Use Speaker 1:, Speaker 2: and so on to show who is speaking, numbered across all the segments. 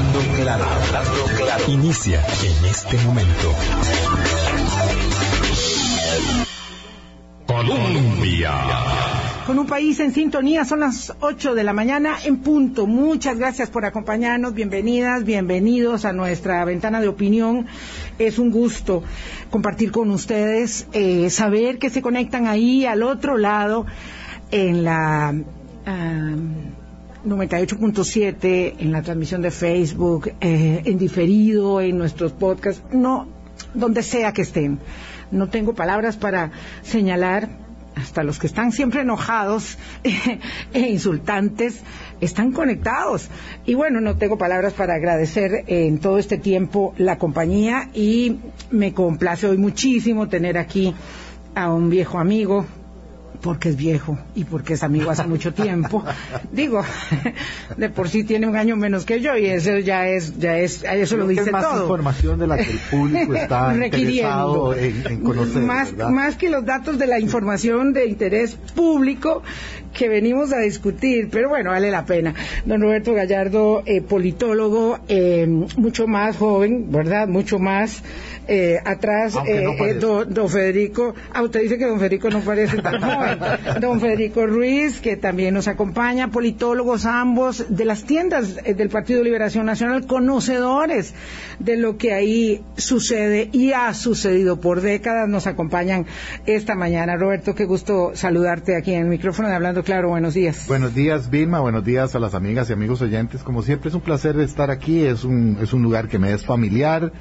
Speaker 1: Hablando claro. Inicia en este momento. Colombia.
Speaker 2: Con un país en sintonía, son las 8 de la mañana en punto. Muchas gracias por acompañarnos, bienvenidas, bienvenidos a nuestra ventana de opinión. Es un gusto compartir con ustedes, eh, saber que se conectan ahí al otro lado en la... ah, 98.7 en la transmisión de Facebook, eh, en diferido, en nuestros podcasts, no, donde sea que estén. No tengo palabras para señalar, hasta los que están siempre enojados e insultantes, están conectados. Y bueno, no tengo palabras para agradecer en todo este tiempo la compañía y me complace hoy muchísimo tener aquí a un viejo amigo, porque es viejo y porque es amigo hace mucho tiempo. Digo, de por sí tiene un año menos que yo y eso ya es, ya es, eso lo
Speaker 3: Creo que
Speaker 2: dice
Speaker 3: es más
Speaker 2: todo.
Speaker 3: información de la que el público está
Speaker 2: Requiriendo.
Speaker 3: en, en conocer.
Speaker 2: más,
Speaker 3: ¿verdad?
Speaker 2: más que los datos de la información de interés público que venimos a discutir, pero bueno, vale la pena. Don Roberto Gallardo, eh, politólogo, eh, mucho más joven, ¿verdad? Mucho más eh, atrás,
Speaker 3: no
Speaker 2: eh, eh, don, don Federico, ah, usted dice que don Federico no parece tan joven. Don Federico Ruiz, que también nos acompaña, politólogos ambos de las tiendas eh, del Partido Liberación Nacional, conocedores de lo que ahí sucede y ha sucedido por décadas, nos acompañan esta mañana. Roberto, qué gusto saludarte aquí en el micrófono de Hablando Claro. Buenos días.
Speaker 3: Buenos días, Vilma. Buenos días a las amigas y amigos oyentes. Como siempre, es un placer estar aquí. Es un, es un lugar que me es familiar.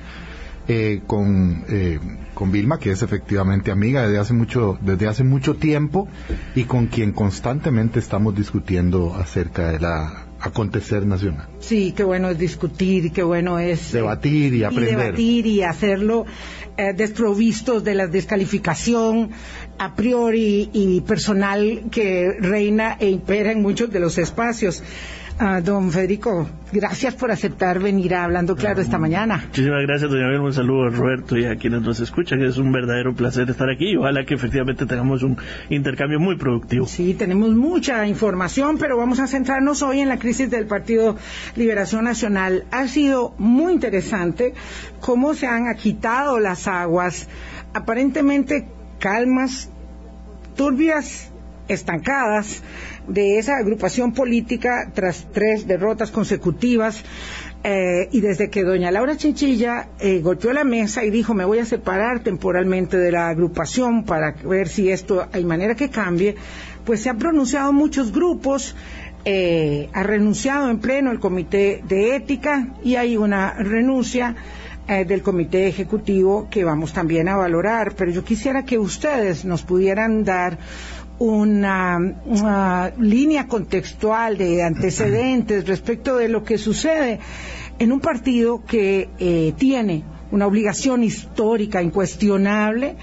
Speaker 3: Eh, con, eh, con Vilma, que es efectivamente amiga desde hace mucho, desde hace mucho tiempo y con quien constantemente estamos discutiendo acerca de la acontecer nacional.
Speaker 2: Sí, qué bueno es discutir, qué bueno es... eh,
Speaker 3: Debatir y aprender.
Speaker 2: debatir y hacerlo eh, desprovistos de la descalificación a priori y personal que reina e impera en muchos de los espacios. Ah, don Federico, gracias por aceptar venir a Hablando Claro esta mañana.
Speaker 4: Muchísimas gracias, doña Vilma. Un saludo a Roberto y a quienes nos escuchan. Es un verdadero placer estar aquí y ojalá que efectivamente tengamos un intercambio muy productivo.
Speaker 2: Sí, tenemos mucha información, pero vamos a centrarnos hoy en la crisis del Partido Liberación Nacional. Ha sido muy interesante cómo se han agitado las aguas, aparentemente calmas, turbias, estancadas, de esa agrupación política tras tres derrotas consecutivas. eh, y desde que doña Laura Chinchilla eh, golpeó la mesa y dijo me voy a separar temporalmente de la agrupación para ver si esto hay manera que cambie, pues se han pronunciado muchos grupos, eh, ha renunciado en pleno el comité de ética y hay una renuncia eh, del comité ejecutivo que vamos también a valorar, pero yo quisiera que ustedes nos pudieran dar una, una línea contextual de antecedentes respecto de lo que sucede en un partido que eh, tiene una obligación histórica incuestionable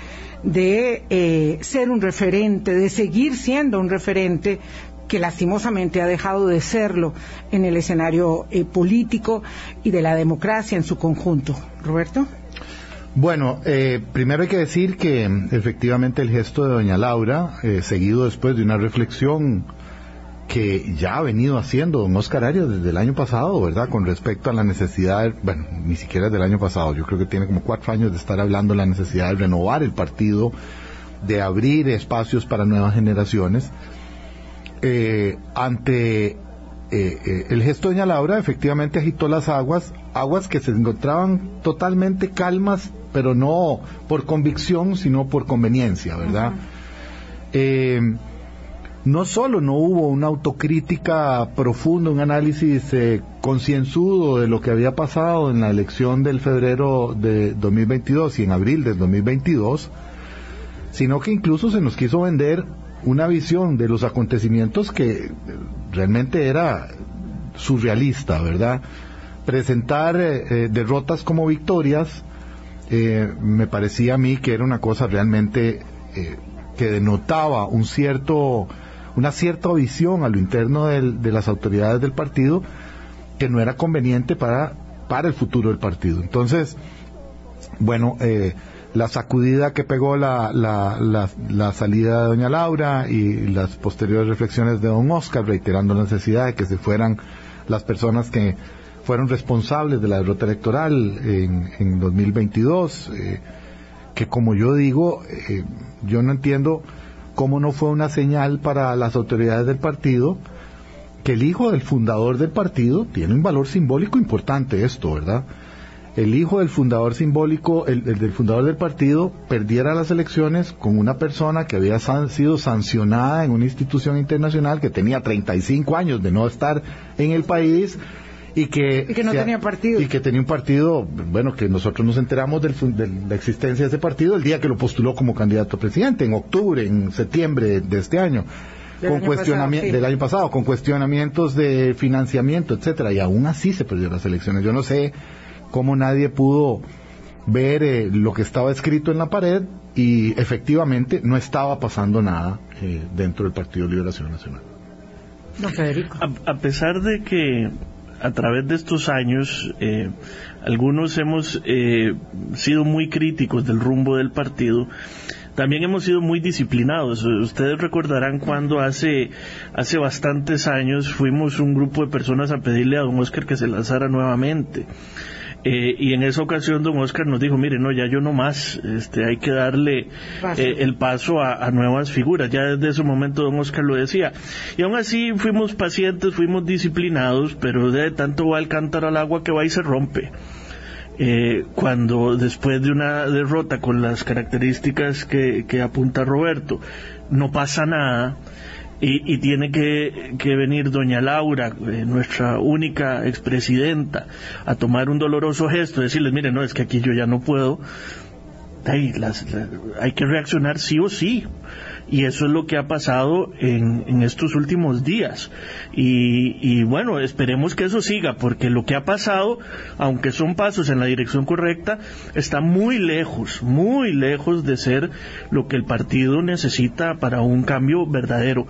Speaker 2: de eh, ser un referente, de seguir siendo un referente que lastimosamente ha dejado de serlo en el escenario eh, político y de la democracia en su conjunto. Roberto.
Speaker 3: Bueno, eh, primero hay que decir que efectivamente el gesto de doña Laura, eh, seguido después de una reflexión que ya ha venido haciendo don Oscar Arias desde el año pasado, ¿verdad? Con respecto a la necesidad, bueno, ni siquiera del año pasado, yo creo que tiene como cuatro años de estar hablando de la necesidad de renovar el partido, de abrir espacios para nuevas generaciones. Eh, ante eh, eh, el gesto de doña Laura efectivamente agitó las aguas, aguas que se encontraban totalmente calmas, pero no por convicción, sino por conveniencia, ¿verdad? Eh, no solo no hubo una autocrítica profunda, un análisis concienzudo de lo que había pasado en la elección del febrero de 2022 y en abril del 2022, sino que incluso se nos quiso vender una visión de los acontecimientos que realmente era surrealista, ¿verdad? Presentar eh, eh, derrotas como victorias eh, me parecía a mí que era una cosa realmente que denotaba un cierto, una cierta visión a lo interno de las autoridades del partido que no era conveniente para, para el futuro del partido. Entonces, bueno, eh, la sacudida que pegó la, la, la, la salida de doña Laura y las posteriores reflexiones de don Oscar, reiterando la necesidad de que se fueran las personas que fueron responsables de la derrota electoral en, en 2022, eh, que como yo digo, eh, yo no entiendo cómo no fue una señal para las autoridades del partido que el hijo del fundador del partido tiene un valor simbólico importante esto, ¿verdad? El hijo del fundador simbólico, el, del fundador del partido, perdiera las elecciones con una persona que había sido sancionada en una institución internacional que tenía 35 años de no estar en el país y que,
Speaker 2: no tenía partido.
Speaker 3: Y que tenía un partido, bueno, que nosotros nos enteramos de la existencia de ese partido el día que lo postuló como candidato a presidente, en octubre, en septiembre de este año. con cuestionamientos del año pasado, con cuestionamientos de financiamiento, etcétera, y aún así se perdió las elecciones. Yo no sé cómo nadie pudo ver eh, lo que estaba escrito en la pared y efectivamente no estaba pasando nada eh, dentro del Partido de Liberación Nacional.
Speaker 4: A, pesar de que a través de estos años eh, algunos hemos sido muy críticos del rumbo del partido, también hemos sido muy disciplinados. Ustedes recordarán cuando hace, hace bastantes años fuimos un grupo de personas a pedirle a don Oscar que se lanzara nuevamente. Eh, y en esa ocasión don Oscar nos dijo, mire, no, ya yo no más, este, hay que darle eh, el paso a, nuevas figuras. Ya desde ese momento don Oscar lo decía. Y aún así fuimos pacientes, fuimos disciplinados, pero de tanto va el cántaro al agua que va y se rompe. Eh, cuando después de una derrota con las características que, que apunta Roberto, no pasa nada, y, tiene que, venir doña Laura, eh, nuestra única expresidenta, a tomar un doloroso gesto, decirles, mire, no, es que aquí yo ya no puedo, hay, hay que reaccionar sí o sí. Y eso es lo que ha pasado en, estos últimos días. Y, y, bueno, esperemos que eso siga, porque lo que ha pasado, aunque son pasos en la dirección correcta, está muy lejos, muy lejos de ser lo que el partido necesita para un cambio verdadero.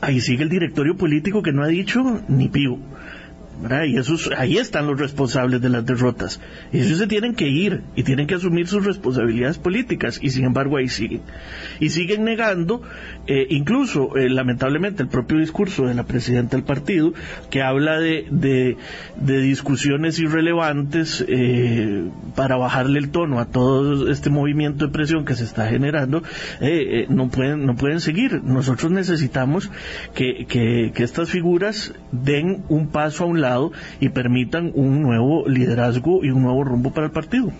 Speaker 4: Ahí sigue el directorio político que no ha dicho ni pío. Y esos, ahí están los responsables de las derrotas. Y ellos se tienen que ir y tienen que asumir sus responsabilidades políticas y sin embargo ahí siguen. Y siguen negando, eh, incluso eh, lamentablemente el propio discurso de la presidenta del partido, que habla de, de, discusiones irrelevantes eh, para bajarle el tono a todo este movimiento de presión que se está generando, no, pueden, no pueden seguir. Nosotros necesitamos que, que, que estas figuras den un paso a un lado y permitan un nuevo liderazgo y un nuevo rumbo para el partido.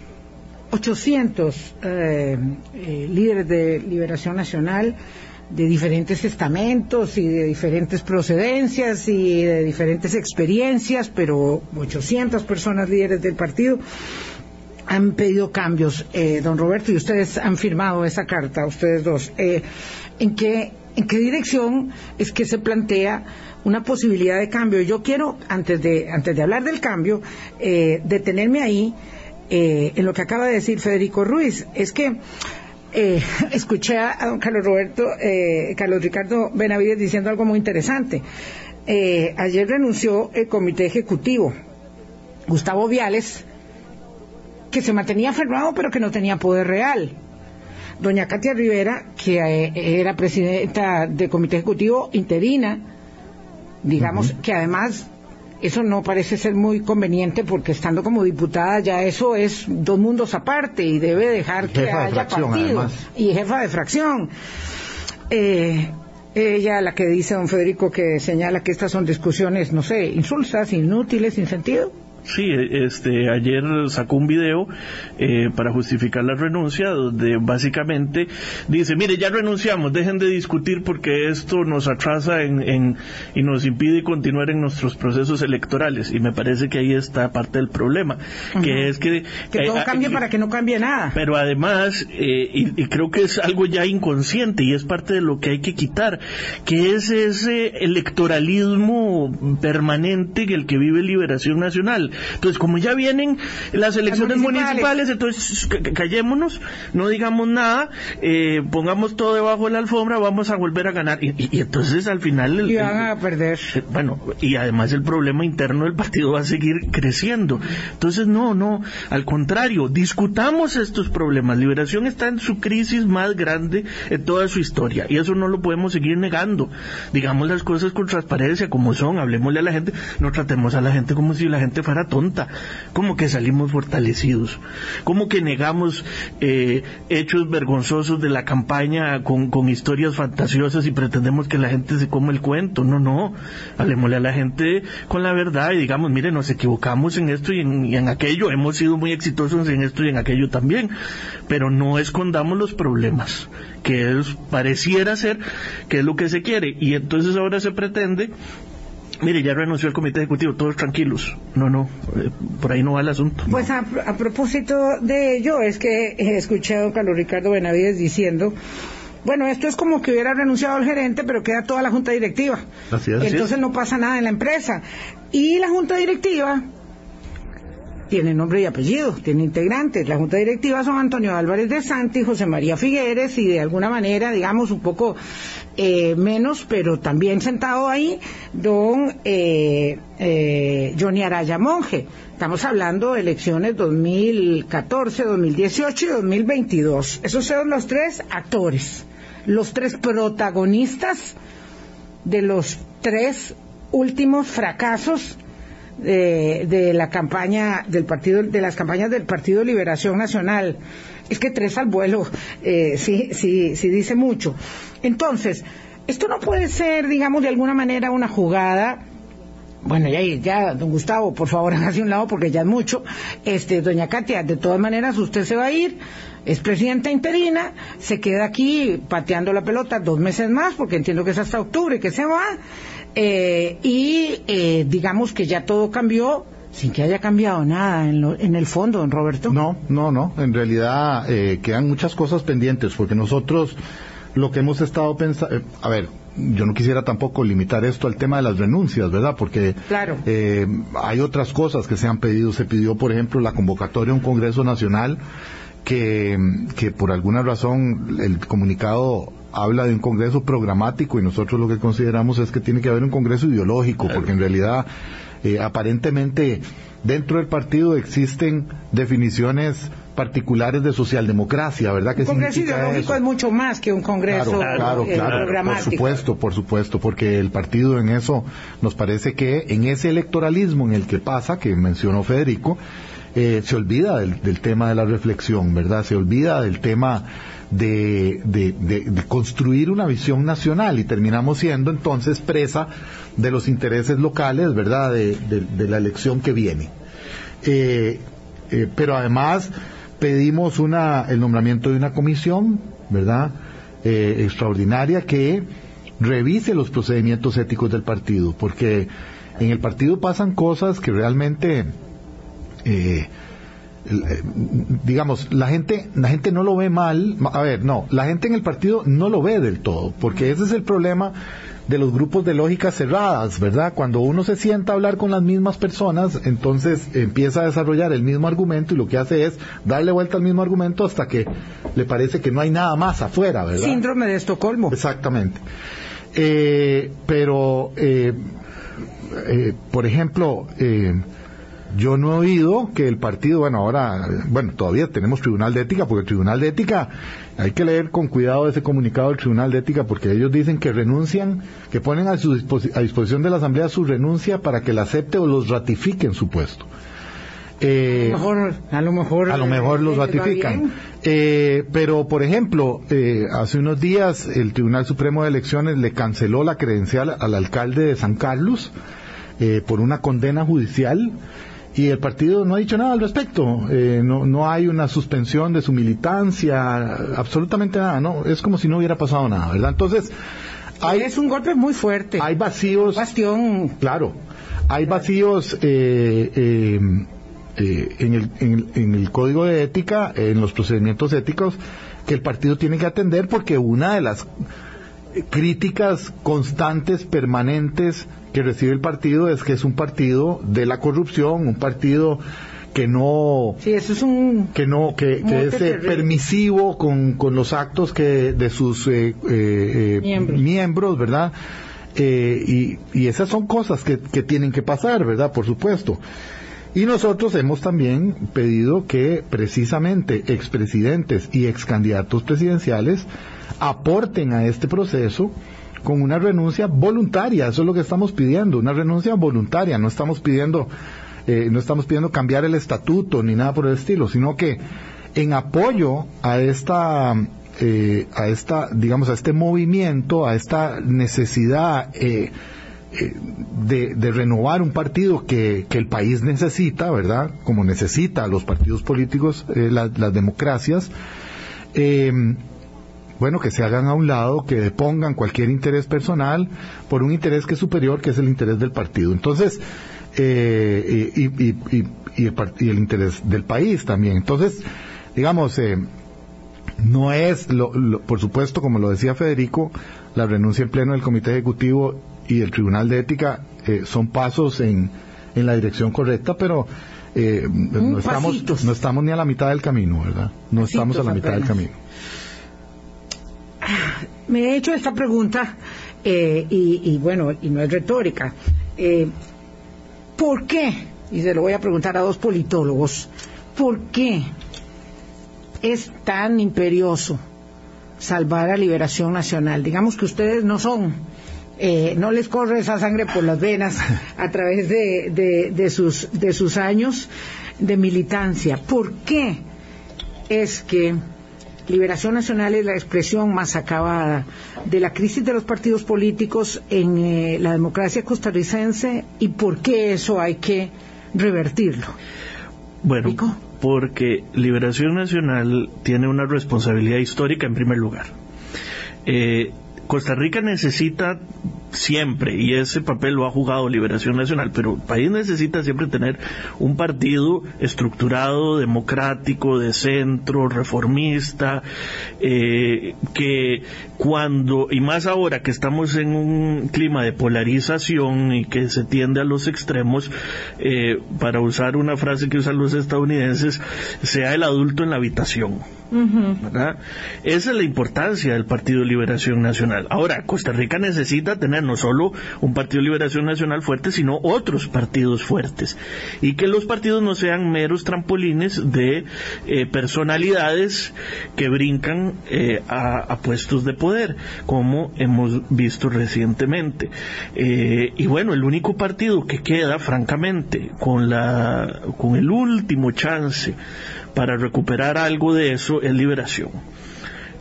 Speaker 2: 800 eh, eh, líderes de liberación nacional de diferentes estamentos y de diferentes procedencias y de diferentes experiencias, pero 800 personas líderes del partido han pedido cambios, eh, don Roberto, y ustedes han firmado esa carta, ustedes dos. ¿en, qué, ¿En qué dirección es que se plantea una posibilidad de cambio. Yo quiero, antes de, antes de hablar del cambio, eh, detenerme ahí eh, en lo que acaba de decir Federico Ruiz. Es que eh, escuché a don Carlos Roberto, Carlos Ricardo Benavides diciendo algo muy interesante. ayer renunció el comité ejecutivo. Gustavo Viales, que se mantenía firmado pero que no tenía poder real. Doña Katia Rivera, que era presidenta del comité ejecutivo interina, digamos que además eso no parece ser muy conveniente porque estando como diputada ya eso es dos mundos aparte y debe dejar que haya partido y jefa de fracción. Eh, ella la que dice don Federico que señala que estas son discusiones, no sé, insulsas, inútiles, sin sentido.
Speaker 4: Sí, este, ayer sacó un video eh, para justificar la renuncia, donde básicamente dice, mire, ya renunciamos, dejen de discutir porque esto nos atrasa en, y nos impide continuar en nuestros procesos electorales. Y me parece que ahí está parte del problema, que es que...
Speaker 2: Que todo cambie para que no cambie nada.
Speaker 4: Pero además, eh, y, y, creo que es algo ya inconsciente y es parte de lo que hay que quitar, que es ese electoralismo permanente en el que vive Liberación Nacional Entonces, como ya vienen las elecciones municipales, entonces callémonos, no digamos nada, eh, pongamos todo debajo de la alfombra, vamos a volver a ganar. Y, entonces al final...
Speaker 2: y van a perder.
Speaker 4: Eh, bueno, y además el problema interno del partido va a seguir creciendo. Entonces, no, no, al contrario, discutamos estos problemas. Liberación está en su crisis más grande en toda su historia y eso no lo podemos seguir negando. Digamos las cosas con transparencia como son, hablemosle a la gente, no tratemos a la gente como si la gente fuera tonta, como que salimos fortalecidos, como que negamos eh, hechos vergonzosos de la campaña con, historias fantasiosas y pretendemos que la gente se come el cuento. No, no, hablemosle a la gente con la verdad y digamos, mire, nos equivocamos en esto y en, aquello, hemos sido muy exitosos en esto y en aquello también, pero no escondamos los problemas, que es, pareciera ser que es lo que se quiere, y entonces ahora se pretende Mire, ya renunció el comité ejecutivo, todos tranquilos. No, no, eh, por ahí no va el asunto.
Speaker 2: Pues a, propósito de ello, es que he escuchado a Carlos Ricardo Benavides diciendo bueno, esto es como que hubiera renunciado el gerente, pero queda toda la junta directiva.
Speaker 3: Así es,
Speaker 2: Entonces no pasa nada en la empresa. Y la junta directiva tiene nombre y apellido, tiene integrantes. La junta directiva son Antonio Álvarez de Santi, José María Figueres y de alguna manera, digamos, un poco eh, menos, pero también sentado ahí, don eh, eh, Johnny Araya Monje. Estamos hablando de elecciones 2014, 2018 y 2022. Esos son los tres actores los tres protagonistas de los tres últimos fracasos de, la campaña del partido de las campañas del Partido Liberación Nacional es que tres al vuelo eh, sí sí sí dice mucho. Entonces esto no puede ser digamos de alguna manera una jugada. Bueno, ya, ya, don Gustavo, por favor, hágase un lado porque ya es mucho. Este, doña Katia, de todas maneras, usted se va a ir, es presidenta interina, se queda aquí pateando la pelota dos meses más, porque entiendo que es hasta octubre que se va, eh, y eh, digamos que ya todo cambió sin que haya cambiado nada en, en el fondo, don Roberto.
Speaker 3: No, no, no, en realidad eh, quedan muchas cosas pendientes, porque nosotros lo que hemos estado pensando, a ver, yo no quisiera tampoco limitar esto al tema de las renuncias, ¿verdad? Porque
Speaker 2: claro.
Speaker 3: eh, hay otras cosas que se han pedido. Se pidió, por ejemplo, la convocatoria a un Congreso Nacional que, que por alguna razón el comunicado habla de un Congreso programático y nosotros lo que consideramos es que tiene que haber un Congreso ideológico, porque en realidad eh, aparentemente dentro del partido existen definiciones particulares de socialdemocracia, ¿verdad?
Speaker 2: Un congreso ideológico es mucho más que un congreso
Speaker 3: claro, eh, Por supuesto, por supuesto, porque el partido en eso nos parece que en ese electoralismo en el que pasa, que mencionó Federico, eh, se olvida del, tema de la reflexión, ¿verdad? Se olvida del tema de, de, construir una visión nacional y terminamos siendo entonces presa de los intereses locales, ¿verdad? De, la elección que viene. Eh, pero además pedimos una, el nombramiento de una comisión, ¿verdad? Eh, extraordinaria que revise los procedimientos éticos del partido, porque en el partido pasan cosas que realmente, eh, eh, digamos, la gente, la gente no lo ve mal, a ver, no, la gente en el partido no lo ve del todo, porque ese es el problema de los grupos de lógicas cerradas, ¿verdad? Cuando uno se sienta a hablar con las mismas personas, entonces empieza a desarrollar el mismo argumento y lo que hace es darle vuelta al mismo argumento hasta que le parece que no hay nada más afuera, ¿verdad?
Speaker 2: Síndrome de Estocolmo.
Speaker 3: Exactamente. Eh, pero, eh, eh, por ejemplo, yo no he oído que el partido, bueno, ahora, bueno, todavía tenemos Tribunal de Ética, porque el Tribunal de Ética, hay que leer con cuidado ese comunicado del Tribunal de Ética, porque ellos dicen que renuncian, que ponen a, su a disposición de la Asamblea su renuncia para que la acepte o los ratifique en su puesto.
Speaker 2: Eh, a, lo mejor, a lo mejor,
Speaker 3: a lo mejor los ratifican. Eh, pero, por ejemplo, eh, hace unos días el Tribunal Supremo de Elecciones le canceló la credencial al alcalde de San Carlos eh, por una condena judicial y el partido no ha dicho nada al respecto. Eh, no, no hay una suspensión de su militancia, absolutamente nada. No, es como si no hubiera pasado nada, ¿verdad? Entonces,
Speaker 2: hay, es un golpe muy fuerte.
Speaker 3: Hay vacíos.
Speaker 2: Bastión.
Speaker 3: Claro, hay vacíos eh, eh, en, el, en, en el código de ética, en los procedimientos éticos que el partido tiene que atender porque una de las críticas constantes, permanentes que recibe el partido es que es un partido de la corrupción, un partido que no
Speaker 2: sí, eso es un
Speaker 3: que no que, es eh, permisivo con, con, los actos que de sus eh, eh, miembros. miembros. verdad y, y, esas son cosas que, que tienen que pasar verdad por supuesto y nosotros hemos también pedido que precisamente expresidentes y excandidatos presidenciales aporten a este proceso con una renuncia voluntaria, eso es lo que estamos pidiendo, una renuncia voluntaria, no estamos pidiendo eh, no estamos pidiendo cambiar el estatuto ni nada por el estilo, sino que en apoyo a esta eh, a esta digamos a este movimiento, a esta necesidad eh, de, renovar un partido que, el país necesita, ¿verdad? Como necesita los partidos políticos, las democracias, bueno, que se hagan a un lado, que depongan cualquier interés personal por un interés que es superior, que es el interés del partido. Entonces, eh, y, y, el, interés del país también. Entonces, digamos, eh, no es, por supuesto, como lo decía Federico, la renuncia en pleno del Comité Ejecutivo y el Tribunal de Ética eh, son pasos en, en la dirección correcta, pero no, estamos, no estamos ni a la mitad del camino, ¿verdad? No estamos a la mitad del camino.
Speaker 2: Me he hecho esta pregunta y, y, bueno, y no es retórica. ¿Por qué? Y se lo voy a preguntar a dos politólogos. ¿Por qué es tan imperioso salvar a Liberación Nacional? Digamos que ustedes no son, eh, no les corre esa sangre por las venas a través de, de, sus, de sus años de militancia. ¿Por qué es que Liberación Nacional es la expresión más acabada de la crisis de los partidos políticos en eh, la democracia costarricense y por qué eso hay que revertirlo.
Speaker 4: Bueno, porque Liberación Nacional tiene una responsabilidad histórica en primer lugar. Eh, Costa Rica necesita siempre, y ese papel lo ha jugado Liberación Nacional, pero el país necesita siempre tener un partido estructurado, democrático, de centro, reformista, eh, que cuando, y más ahora que estamos en un clima de polarización y que se tiende a los extremos, eh, para usar una frase que usan los estadounidenses, sea el adulto en la habitación. Esa es la importancia del Partido de Liberación Nacional. Ahora, Costa Rica necesita tener no solo un Partido de Liberación Nacional fuerte, sino otros partidos fuertes. Y que los partidos no sean meros trampolines de eh, personalidades que brincan eh, a, puestos de poder, como hemos visto recientemente. Eh, y bueno, el único partido que queda, francamente, con, la, con el último chance para recuperar algo de eso es liberación.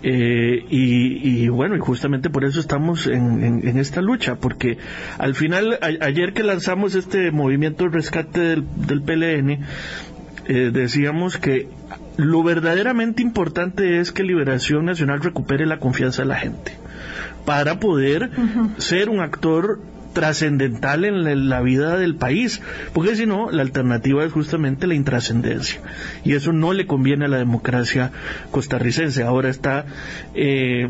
Speaker 4: Eh, y, bueno, y justamente por eso estamos en, esta lucha, porque al final, ayer que lanzamos este movimiento de rescate del, PLN, eh, decíamos que lo verdaderamente importante es que Liberación Nacional recupere la confianza de la gente para poder ser un actor trascendental en la vida del país, porque si no, la alternativa es justamente la intrascendencia. Y eso no le conviene a la democracia costarricense. Ahora está... Eh,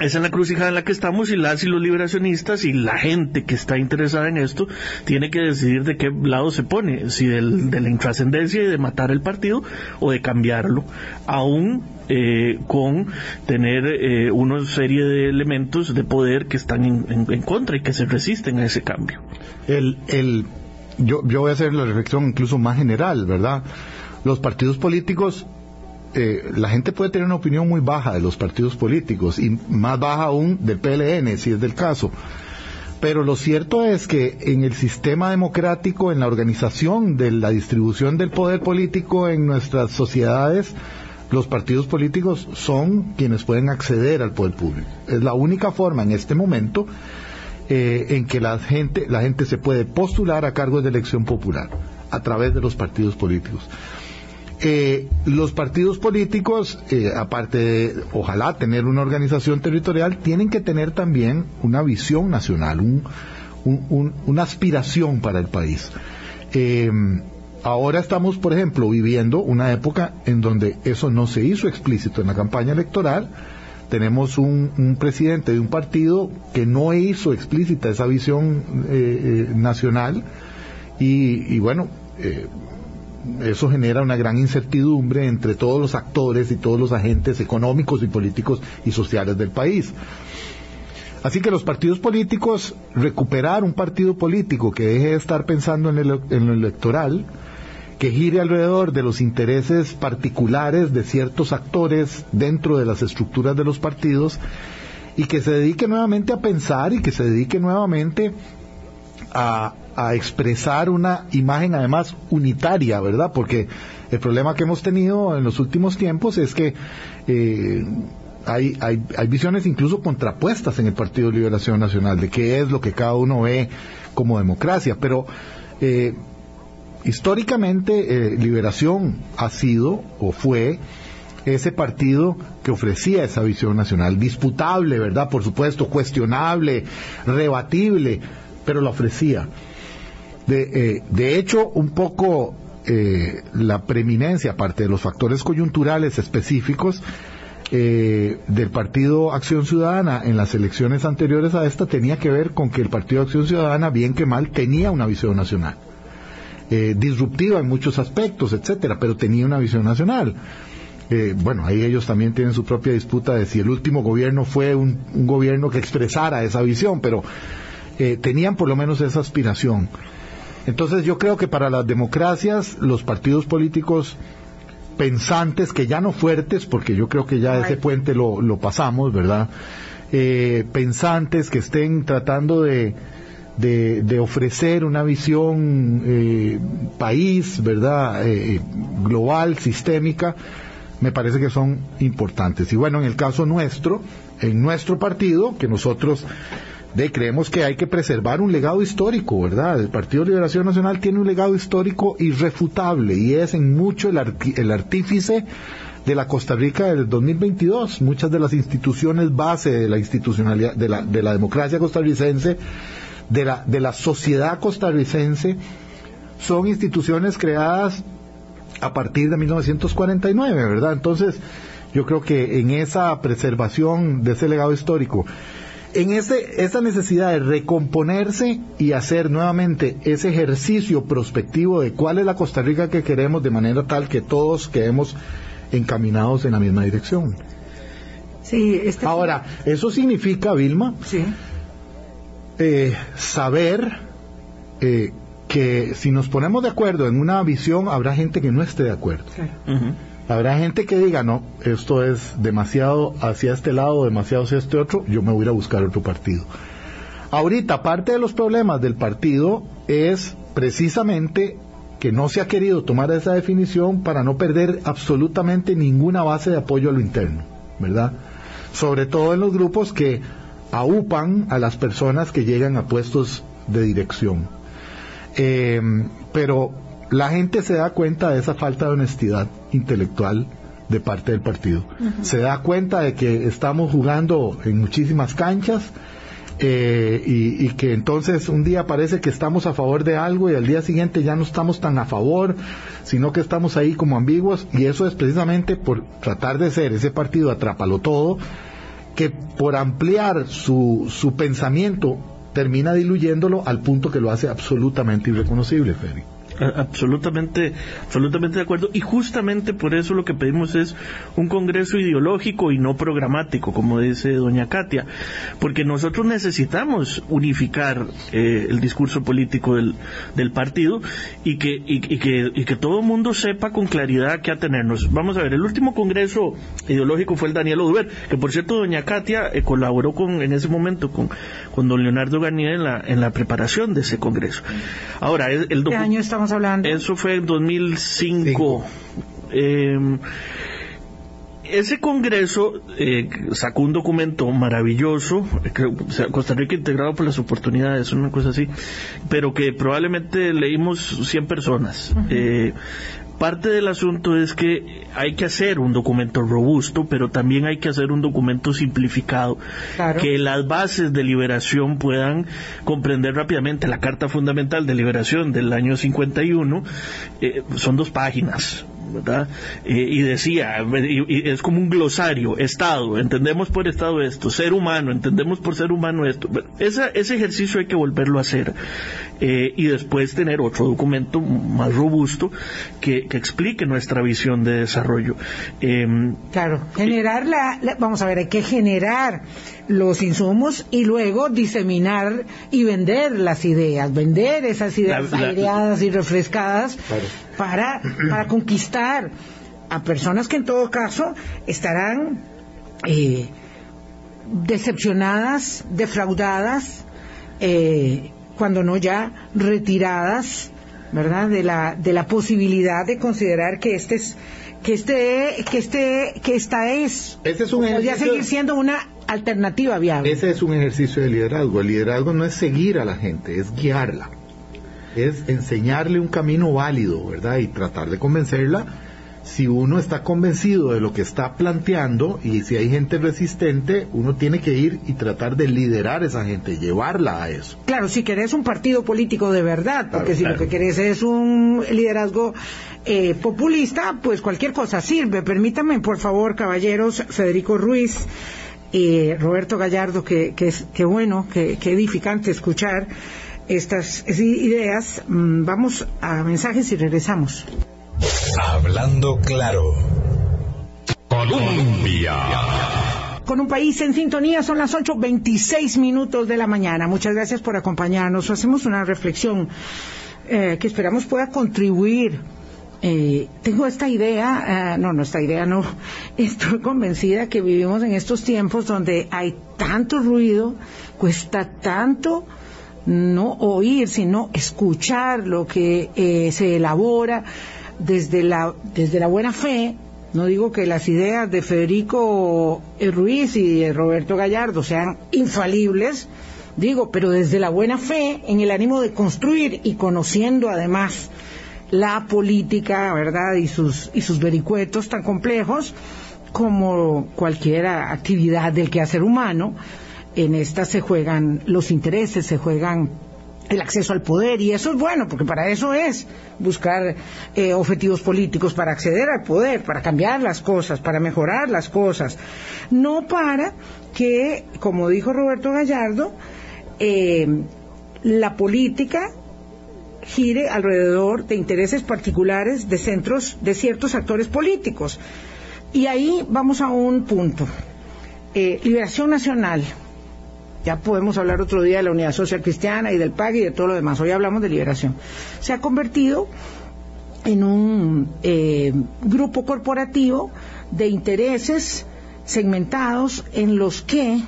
Speaker 4: es en la crucijada en la que estamos y las y los liberacionistas y la gente que está interesada en esto tiene que decidir de qué lado se pone, si del, de la intrascendencia y de matar el partido o de cambiarlo, aún eh, con tener eh, una serie de elementos de poder que están en, contra y que se resisten a ese cambio.
Speaker 3: El, el, yo, yo voy a hacer la reflexión incluso más general, ¿verdad? Los partidos políticos eh, la gente puede tener una opinión muy baja de los partidos políticos y más baja aún del PLN, si es del caso. Pero lo cierto es que en el sistema democrático, en la organización de la distribución del poder político en nuestras sociedades, los partidos políticos son quienes pueden acceder al poder público. Es la única forma en este momento eh, en que la gente, la gente se puede postular a cargos de elección popular a través de los partidos políticos. Eh, los partidos políticos, eh, aparte de, ojalá, tener una organización territorial, tienen que tener también una visión nacional, una aspiración para el país. Eh, ahora estamos, por ejemplo, viviendo una época en donde eso no se hizo explícito en la campaña electoral, tenemos un, presidente de un partido que no hizo explícita esa visión eh, nacional y, bueno, eh, eso genera una gran incertidumbre entre todos los actores y todos los agentes económicos y políticos y sociales del país. Así que los partidos políticos, recuperar un partido político que deje de estar pensando en, en lo electoral, que gire alrededor de los intereses particulares de ciertos actores dentro de las estructuras de los partidos y que se dedique nuevamente a pensar y que se dedique nuevamente a, expresar una imagen además unitaria, ¿verdad? Porque el problema que hemos tenido en los últimos tiempos es que eh, hay, hay, hay, visiones incluso contrapuestas en el Partido de Liberación Nacional de qué es lo que cada uno ve como democracia, pero eh, históricamente eh, Liberación ha sido o fue ese partido que ofrecía esa visión nacional, disputable, ¿verdad? Por supuesto, cuestionable, rebatible, pero la ofrecía. De, eh, de hecho, un poco eh, la preeminencia, aparte de los factores coyunturales específicos, del Partido Acción Ciudadana en las elecciones anteriores a esta tenía que ver con que el Partido Acción Ciudadana, bien que mal, tenía una visión nacional. Eh, disruptiva en muchos aspectos, etcétera, pero tenía una visión nacional. Eh, bueno, ahí ellos también tienen su propia disputa de si el último gobierno fue un, gobierno que expresara esa visión, pero eh, tenían por lo menos esa aspiración. Entonces yo creo que para las democracias, los partidos políticos pensantes, que ya no fuertes, porque yo creo que ya ese puente lo, lo pasamos, ¿verdad? pensantes que estén tratando de, de, ofrecer una visión eh, país, ¿verdad? Eh, global, sistémica, me parece que son importantes. Y bueno, en el caso nuestro, en nuestro partido, que nosotros de, creemos que hay que preservar un legado histórico, ¿verdad? El Partido Liberación Nacional tiene un legado histórico irrefutable y es en mucho el, el artífice de la Costa Rica del 2022. Muchas de las instituciones base de la institucionalidad, de la, de la democracia costarricense de la, de la sociedad costarricense son instituciones creadas a partir de 1949, ¿verdad? Entonces, yo creo que en esa preservación de ese legado histórico, en ese, esa necesidad de recomponerse y hacer nuevamente ese ejercicio prospectivo de cuál es la Costa Rica que queremos, de manera tal que todos quedemos encaminados en la misma dirección.
Speaker 2: Sí, este
Speaker 3: Ahora, eso significa, Vilma,
Speaker 2: sí
Speaker 3: eh, saber eh, que si nos ponemos de acuerdo en una visión, habrá gente que no esté de acuerdo. Habrá gente que diga, no, esto es demasiado hacia este lado, demasiado hacia este otro, yo me voy a ir a buscar otro partido. Ahorita, parte de los problemas del partido es precisamente que no se ha querido tomar esa definición para no perder absolutamente ninguna base de apoyo a lo interno, ¿verdad? Sobre todo en los grupos que aupan a las personas que llegan a puestos de dirección. Eh, pero la gente se da cuenta de esa falta de honestidad intelectual de parte del partido. Se da cuenta de que estamos jugando en muchísimas canchas eh, y, y, que entonces un día parece que estamos a favor de algo y al día siguiente ya no estamos tan a favor, sino que estamos ahí como ambiguos y eso es precisamente por tratar de ser ese partido atrápalo todo que por ampliar su, su pensamiento termina diluyéndolo al punto que lo hace absolutamente irreconocible, Freddy.
Speaker 4: Absolutamente, absolutamente de acuerdo. Y justamente por eso lo que pedimos es un congreso ideológico y no programático, como dice doña Katia, porque nosotros necesitamos unificar eh, el discurso político del, del partido y que, y, que, y que todo el mundo sepa con claridad qué atenernos. Vamos a ver, el último congreso ideológico fue el Daniel Oduber, que por cierto doña Katia eh, colaboró con, en ese momento con, con don Leonardo Garnier en la, en la preparación de ese congreso. Ahora, el,
Speaker 2: el ¿Qué año estamos hablando?
Speaker 4: Eso fue en 2005. Em, ese congreso eh, sacó un documento maravilloso, Costa Rica integrado por las oportunidades, una cosa así, pero que probablemente leímos 100 personas. Parte del asunto es que hay que hacer un documento robusto, pero también hay que hacer un documento simplificado, que las bases de liberación puedan comprender rápidamente. La Carta Fundamental de Liberación del año 51 eh, son dos páginas ¿verdad? Eh, y decía, y, es como un glosario, Estado, entendemos por Estado esto, ser humano, entendemos por ser humano esto. ese ejercicio hay que volverlo a hacer eh, y después tener otro documento más robusto que, explique nuestra visión de desarrollo.
Speaker 2: Em, claro, generar la, vamos a ver, hay que generar los insumos y luego diseminar y vender las ideas, vender esas ideas aireadas y refrescadas para, para conquistar a personas que en todo caso estarán eh, decepcionadas, defraudadas, eh, cuando no ya retiradas, ¿verdad? De la, de la posibilidad de considerar que este es, que este, que este, que esta es,
Speaker 3: este es un podría
Speaker 2: seguir siendo una alternativa viable.
Speaker 3: Ese es un ejercicio de liderazgo. El liderazgo no es seguir a la gente, es guiarla. Es enseñarle un camino válido, ¿verdad? Y tratar de convencerla si uno está convencido de lo que está planteando y si hay gente resistente, uno tiene que ir y tratar de liderar a esa gente, llevarla a eso.
Speaker 2: Claro, si querés un partido político de verdad, porque si lo que querés es un liderazgo eh, populista, pues cualquier cosa sirve. Permítanme, por favor, caballeros, Federico Ruiz. y Roberto Gallardo, que, que, es, que bueno, que, que edificante escuchar estas ideas. Mm, vamos a mensajes y regresamos.
Speaker 1: Hablando claro. Colombia.
Speaker 2: Con un país en sintonía son las 8.26 minutos de la mañana. Muchas gracias por acompañarnos. Hacemos una reflexión eh, que esperamos pueda contribuir. Eh, tengo esta idea, eh, no, no, esta idea no, estoy convencida que vivimos en estos tiempos donde hay tanto ruido, cuesta tanto no oír, sino escuchar lo que se elabora desde la, desde la buena fe, no digo que las ideas de Federico Ruiz y de Roberto Gallardo sean infalibles, digo, pero desde la buena fe, en el ánimo de construir y conociendo además la política, ¿verdad? Y sus, y sus vericuetos tan complejos como cualquier actividad del quehacer humano, en esta se juegan los intereses, se juegan el acceso al poder y eso es bueno porque para eso es buscar eh, objetivos políticos para acceder al poder, para cambiar las cosas, para mejorar las cosas, no para que, como dijo Roberto Gallardo, eh, la política gire alrededor de intereses particulares de centros de ciertos actores políticos. Y ahí vamos a un punto. Eh, liberación Nacional ya podemos hablar otro día de la Unidad Social Cristiana y del PAG y de todo lo demás. Hoy hablamos de liberación. Se ha convertido en un eh, grupo corporativo de intereses segmentados en los que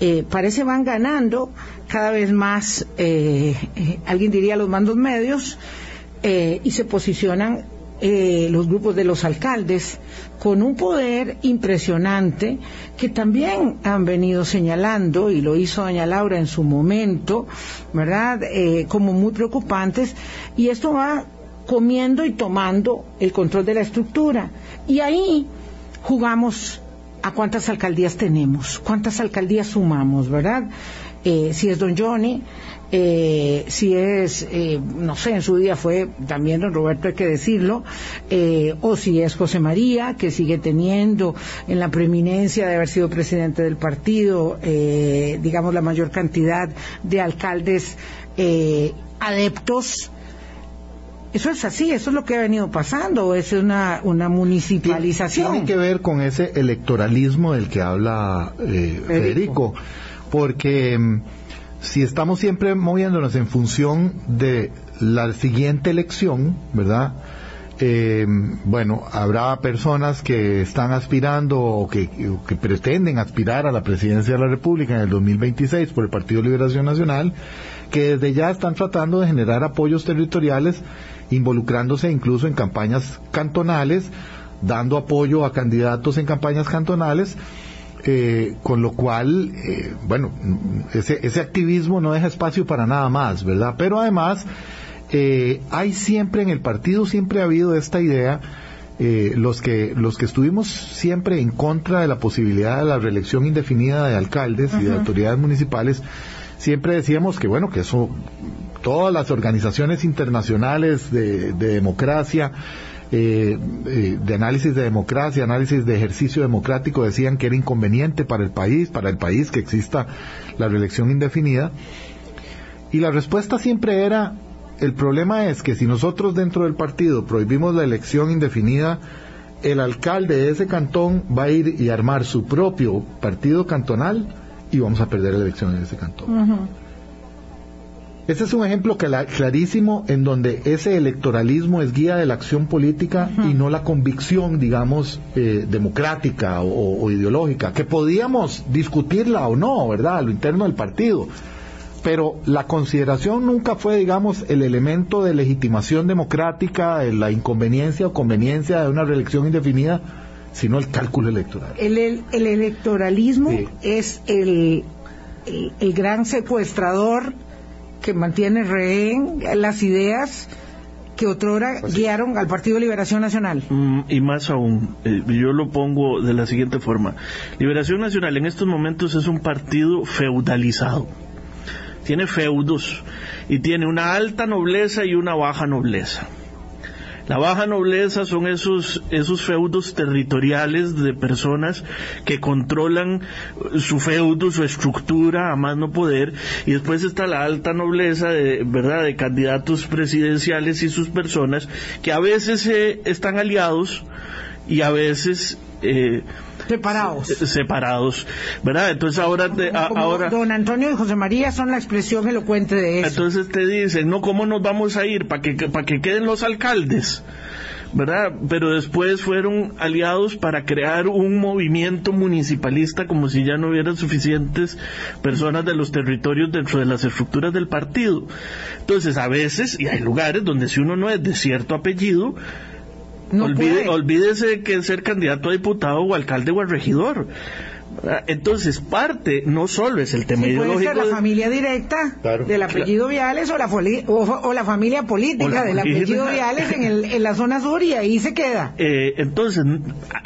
Speaker 2: eh, parece van ganando cada vez más, eh, alguien diría los mandos medios, y se posicionan los grupos de los alcaldes con un poder impresionante que también han venido señalando, y lo hizo doña Laura en su momento, ¿verdad?, eh, como muy preocupantes, y esto va comiendo y tomando el control de la estructura. Y ahí jugamos a cuántas alcaldías tenemos, cuántas alcaldías sumamos, ¿verdad? Eh, si es don Johnny, eh, si es, eh, no sé, en su día fue también don Roberto, hay que decirlo, eh, o si es José María, que sigue teniendo en la preeminencia de haber sido presidente del partido, digamos, la mayor cantidad de alcaldes adeptos. Eso es así, eso es lo que ha venido pasando, o es una, una municipalización.
Speaker 3: Tiene que ver con ese electoralismo del que habla Federico, porque mm, si estamos siempre moviéndonos en función de la siguiente elección, ¿verdad? Eh, bueno, habrá personas que están aspirando o que, que, pretenden aspirar a la presidencia de la República en el 2026 por el Partido Liberación Nacional, que desde ya están tratando de generar apoyos territoriales, involucrándose incluso en campañas cantonales, dando apoyo a candidatos en campañas cantonales eh, con lo cual, eh, bueno, ese, ese, activismo no deja espacio para nada más, ¿verdad? Pero además, eh, hay siempre en el partido, siempre ha habido esta idea, los, que, los que estuvimos siempre en contra de la posibilidad de la reelección indefinida de alcaldes y de autoridades municipales, siempre decíamos que, bueno, que eso, todas las organizaciones internacionales de, de democracia, eh, eh, de análisis de democracia, análisis de ejercicio democrático, decían que era inconveniente para el país, para el país que exista la reelección indefinida. Y la respuesta siempre era, el problema es que si nosotros dentro del partido prohibimos la elección indefinida, el alcalde de ese cantón va a ir y armar su propio partido cantonal y vamos a perder la elección en ese cantón. Ese es un ejemplo clarísimo en donde ese electoralismo es guía de la acción política y no la convicción, digamos, eh, democrática o, ideológica, que podíamos discutirla o no, ¿verdad?, a lo interno del partido. Pero la consideración nunca fue, digamos, el elemento de legitimación democrática, de la inconveniencia o conveniencia de una reelección indefinida, sino el cálculo electoral.
Speaker 2: El, electoralismo es el, el gran secuestrador que mantiene rehén las ideas que otrora pues guiaron al Partido de Liberación Nacional.
Speaker 4: Mm, y más aún, eh, yo lo pongo de la siguiente forma. Liberación Nacional en estos momentos es un partido feudalizado. Tiene feudos y tiene una alta nobleza y una baja nobleza. La baja nobleza son esos, esos feudos territoriales de personas que controlan su feudo, su estructura a más no poder, y después está la alta nobleza de, ¿verdad? de candidatos presidenciales y sus personas que a veces eh, están aliados y a veces
Speaker 2: eh, separados.
Speaker 4: Separados, ¿verdad? Entonces ahora... ahora
Speaker 2: don Antonio y José María son la expresión elocuente de eso.
Speaker 4: Entonces te dicen, no, ¿cómo nos vamos a ir? ¿Para que, para que queden los alcaldes? ¿verdad? Pero después fueron aliados para crear un movimiento municipalista como si ya no hubieran suficientes personas de los territorios dentro de las estructuras del partido. Entonces, a veces, y hay lugares donde si uno no es de cierto apellido, olvídese que ser candidato a diputado o alcalde o al regidor. Entonces, parte no solo es el tema ideológico.
Speaker 2: Puede la familia directa del apellido Viales o la, o, la familia política del apellido Viales en, el, en, la zona sur y ahí se queda.
Speaker 4: Eh, entonces,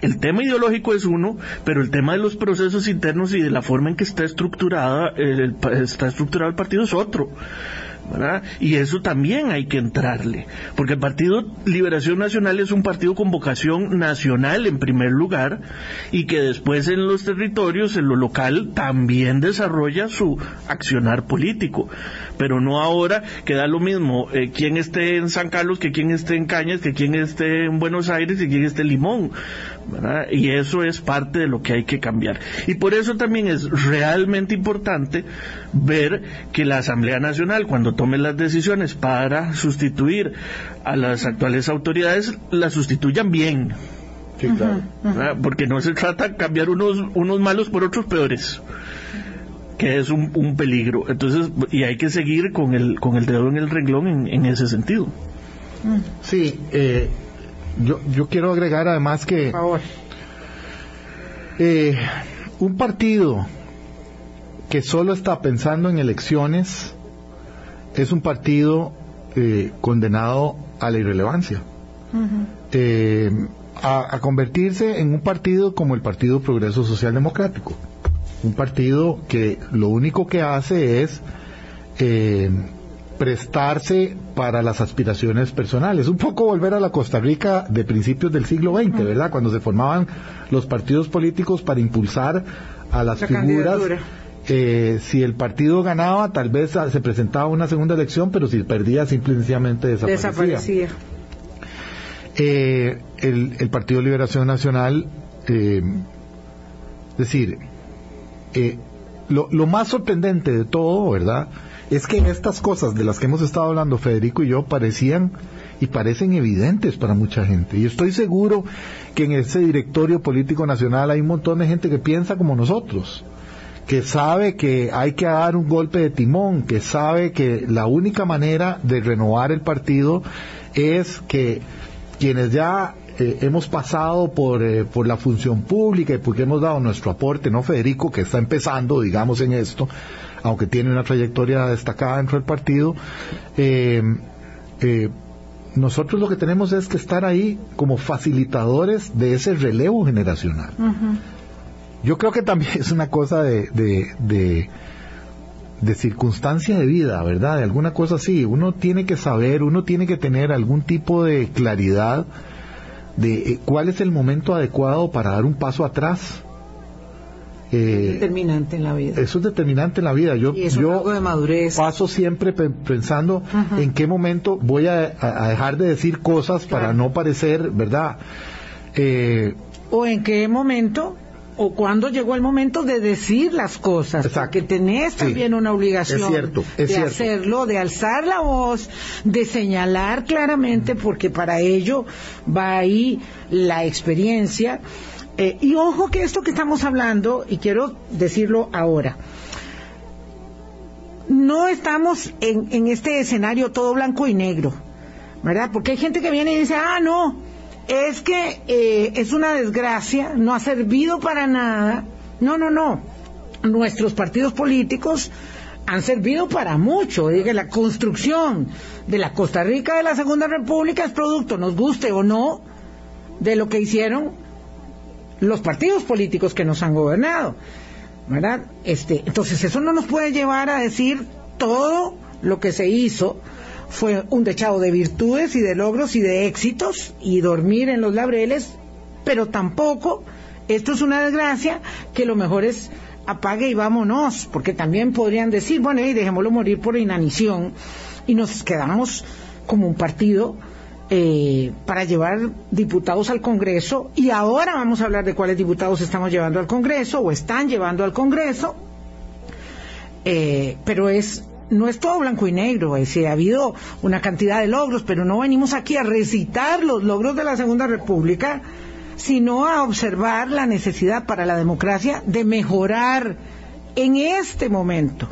Speaker 4: el tema ideológico es uno, pero el tema de los procesos internos y de la forma en que está estructurada está estructurado el partido es otro. Y eso también hay que entrarle, porque el Partido Liberación Nacional es un partido con vocación nacional en primer lugar y que después en los territorios, en lo local, también desarrolla su accionar político, pero no ahora que da lo mismo eh, quien esté en San Carlos que quien esté en Cañas, que quien esté en Buenos Aires y quien esté en Limón, y eso es parte de lo que hay que cambiar. Y por eso también es realmente importante ver que la Asamblea Nacional, cuando tome las decisiones para sustituir a las actuales autoridades, las sustituyan bien. Porque no se trata de cambiar unos, unos malos por otros peores que es un, peligro. Entonces, y hay que seguir con el, con el dedo en el renglón en, ese sentido.
Speaker 3: Sí, eh, yo, yo quiero agregar además que eh, un partido que solo está pensando en elecciones es un partido eh, condenado a la irrelevancia. Eh, a, convertirse en un partido como el Partido Progreso Social Democrático. Un partido que lo único que hace es prestarse para las aspiraciones personales. Un poco volver a la Costa Rica de principios del siglo XX, ¿verdad? Cuando se formaban los partidos políticos para impulsar a las figuras. Eh, si el partido ganaba, tal vez se presentaba una segunda elección, pero si perdía, simplemente desaparecía. Eh, el, Partido Liberación Nacional, eh, es decir, lo, lo más sorprendente de todo, ¿verdad? es que estas cosas de las que hemos estado hablando Federico y yo parecían y parecen evidentes para mucha gente. Y estoy seguro que en ese directorio político nacional hay un montón de gente que piensa como nosotros, que sabe que hay que dar un golpe de timón, que sabe que la única manera de renovar el partido es que quienes ya eh, hemos pasado por, eh, por la función pública y porque hemos dado nuestro aporte, ¿no, Federico? Que está empezando, digamos, en esto, aunque tiene una trayectoria destacada dentro del partido, eh, eh, nosotros lo que tenemos es que estar ahí como facilitadores de ese relevo generacional. Yo creo que también es una cosa de, de, de, circunstancia de vida, ¿verdad? De alguna cosa así. Uno tiene que saber, uno tiene que tener algún tipo de claridad de eh, cuál es el momento adecuado para dar un paso atrás.
Speaker 2: Eh, determinante en la vida.
Speaker 3: Eso es determinante en la vida. Yo, yo
Speaker 2: de madurez.
Speaker 3: paso siempre pensando en qué momento voy a, dejar de decir cosas para no parecer, ¿verdad?
Speaker 2: Eh, o en qué momento o cuando llegó el momento de decir las cosas, que tenés también una obligación de hacerlo, de alzar la voz, de señalar claramente, porque para ello va ahí la experiencia. Eh, y ojo que esto que estamos hablando, y quiero decirlo ahora, no estamos en, en este escenario todo blanco y negro, ¿verdad? Porque hay gente que viene y dice, ah, no, es que eh, es una desgracia, no ha servido para nada. No, no, no. Nuestros partidos políticos han servido para mucho. Diga, la construcción de la Costa Rica de la Segunda República es producto, nos guste o no, de lo que hicieron los partidos políticos que nos han gobernado. ¿Verdad? Este, entonces, eso no nos puede llevar a decir todo lo que se hizo fue un dechado de virtudes y de logros y de éxitos y dormir en los labreles, pero tampoco, esto es una desgracia, que lo mejor es apague y vámonos, porque también podrían decir, bueno, y dejémoslo morir por inanición y nos quedamos como un partido eh, para llevar diputados al Congreso y ahora vamos a hablar de cuáles diputados estamos llevando al Congreso o están llevando al Congreso, eh, pero es no es todo blanco y negro, es ha habido una cantidad de logros, pero no venimos aquí a recitar los logros de la Segunda República, sino a observar la necesidad para la democracia de mejorar en este momento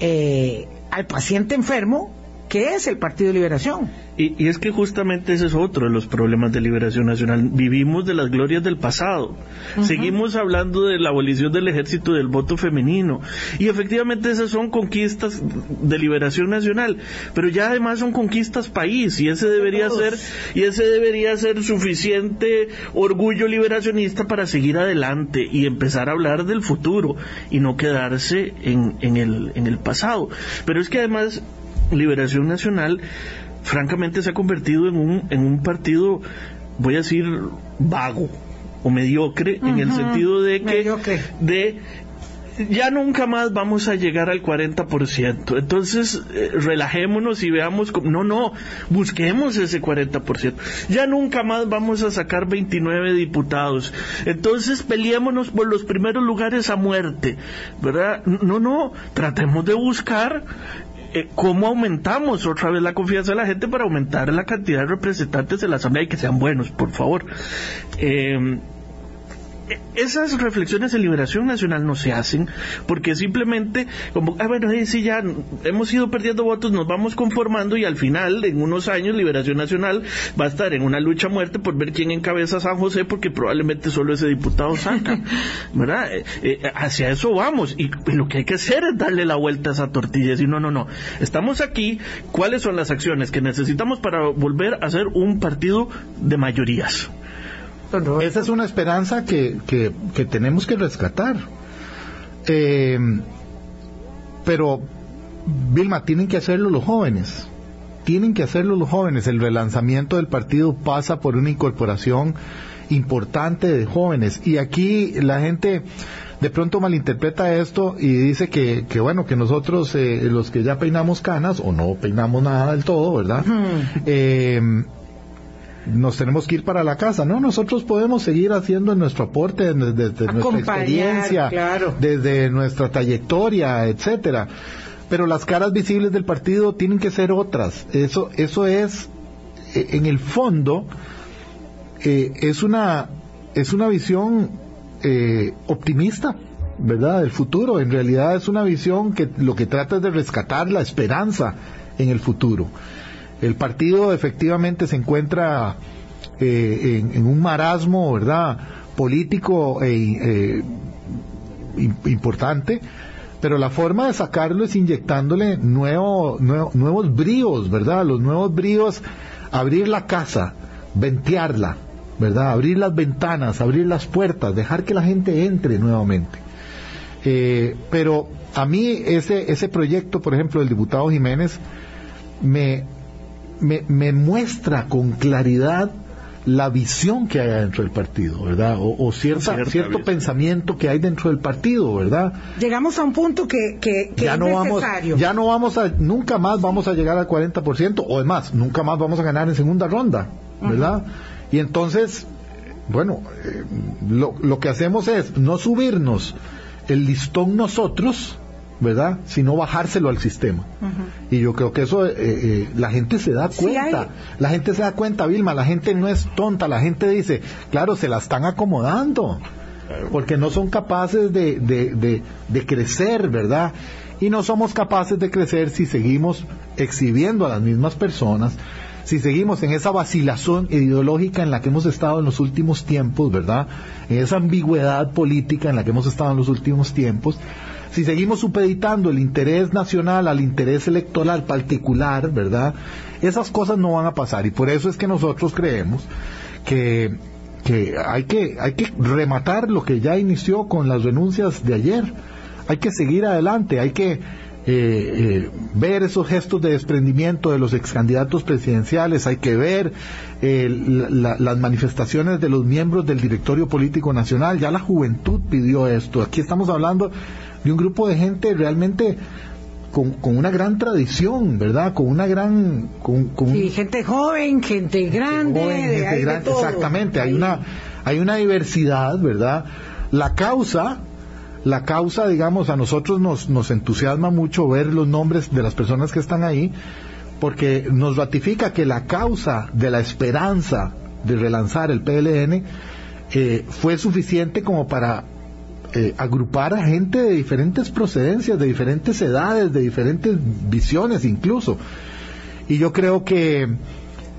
Speaker 2: eh, al paciente enfermo, que es el Partido de Liberación.
Speaker 4: Y, es que justamente ese es otro de los problemas de liberación nacional. Vivimos de las glorias del pasado. Seguimos hablando de la abolición del ejército del voto femenino. Y efectivamente esas son conquistas de liberación nacional. Pero ya además son conquistas país. Y ese debería ser, y ese debería ser suficiente orgullo liberacionista para seguir adelante y empezar a hablar del futuro y no quedarse en, en, el, en el pasado. Pero es que además Liberación Nacional francamente se ha convertido en un, en un partido, voy a decir, vago o mediocre, en el sentido de que de ya nunca más vamos a llegar al 40%. Entonces, eh, relajémonos y veamos, no, no, busquemos ese 40%. Ya nunca más vamos a sacar 29 diputados. Entonces, peleémonos por los primeros lugares a muerte, ¿verdad? No, no, tratemos de buscar eh, ¿cómo aumentamos otra vez la confianza de la gente para aumentar la cantidad de representantes de la Asamblea y que sean buenos, por favor? Eh, esas reflexiones de liberación nacional no se hacen porque simplemente como ah, bueno sí ya hemos ido perdiendo votos nos vamos conformando y al final en unos años liberación nacional va a estar en una lucha a muerte por ver quién encabeza San José porque probablemente solo ese diputado saca verdad eh, eh, hacia eso vamos y, lo que hay que hacer es darle la vuelta a esa tortilla y decir no no no. Estamos aquí cuáles son las acciones que necesitamos para volver a ser un partido de mayorías
Speaker 3: esa es una esperanza que, que, tenemos que rescatar. Eh, pero, Vilma, tienen que hacerlo los jóvenes. Tienen que hacerlo los jóvenes. El relanzamiento del partido pasa por una incorporación importante de jóvenes. Y aquí la gente de pronto malinterpreta esto y dice que, que bueno, que nosotros, eh, los que ya peinamos canas, o no peinamos nada del todo, ¿verdad? eh, nos tenemos que ir para la casa. No, nosotros podemos seguir haciendo nuestro aporte desde, nuestra experiencia, desde nuestra trayectoria, etcétera. Pero las caras visibles del partido tienen que ser otras. Eso, eso es, e, en el fondo, eh, es una, es una visión eh, optimista. ¿Verdad? Del futuro. En realidad es una visión que lo que trata es de rescatar la esperanza en el futuro. El partido efectivamente se encuentra eh, en, un marasmo, ¿verdad? Político e, eh, importante, pero la forma de sacarlo es inyectándole nuevo, nuevos bríos, ¿verdad? Los nuevos bríos, abrir la casa, ventearla, ¿verdad? Abrir las ventanas, abrir las puertas, dejar que la gente entre nuevamente. Eh, pero a mí ese, ese proyecto, por ejemplo, del diputado Jiménez, me, me, muestra con claridad la visión que hay dentro del partido, ¿verdad? O, cierto pensamiento que hay dentro del partido, ¿verdad?
Speaker 2: Llegamos a un punto que, que,
Speaker 3: ya no vamos, ya no vamos a, nunca más vamos a llegar al 40%, o además, nunca más vamos a ganar en segunda ronda, ¿verdad? Y entonces, bueno, eh, lo, lo que hacemos es no subirnos el listón nosotros, ¿verdad? Sino bajárselo al sistema. Y yo creo que eso eh, eh, la gente se da cuenta. La gente se da cuenta, Vilma, la gente no es tonta, la gente dice, claro, se la están acomodando, porque no son capaces de, de, de, crecer, ¿verdad? Y no somos capaces de crecer si seguimos exhibiendo a las mismas personas, si seguimos en esa vacilación ideológica en la que hemos estado en los últimos tiempos, ¿verdad? En esa ambigüedad política en la que hemos estado en los últimos tiempos, si seguimos supeditando el interés nacional al interés electoral particular, ¿verdad? Esas cosas no van a pasar. Y por eso es que nosotros creemos que, que hay que hay que rematar lo que ya inició con las renuncias de ayer. Hay que seguir adelante, hay que eh, eh, ver esos gestos de desprendimiento de los ex candidatos presidenciales, hay que ver eh, las manifestaciones de los miembros del directorio político nacional, ya la juventud pidió esto, aquí estamos hablando de un grupo de gente realmente con, una gran tradición, ¿verdad? Con una gran... Con,
Speaker 2: gente joven, gente grande,
Speaker 3: exactamente, hay una, hay una diversidad, ¿verdad? La causa, la causa, digamos, a nosotros nos, nos entusiasma mucho ver los nombres de las personas que están ahí, porque nos ratifica que la causa de la esperanza de relanzar el PLN eh, fue suficiente como para eh, agrupar a gente de diferentes procedencias, de diferentes edades, de diferentes visiones incluso. Y yo creo que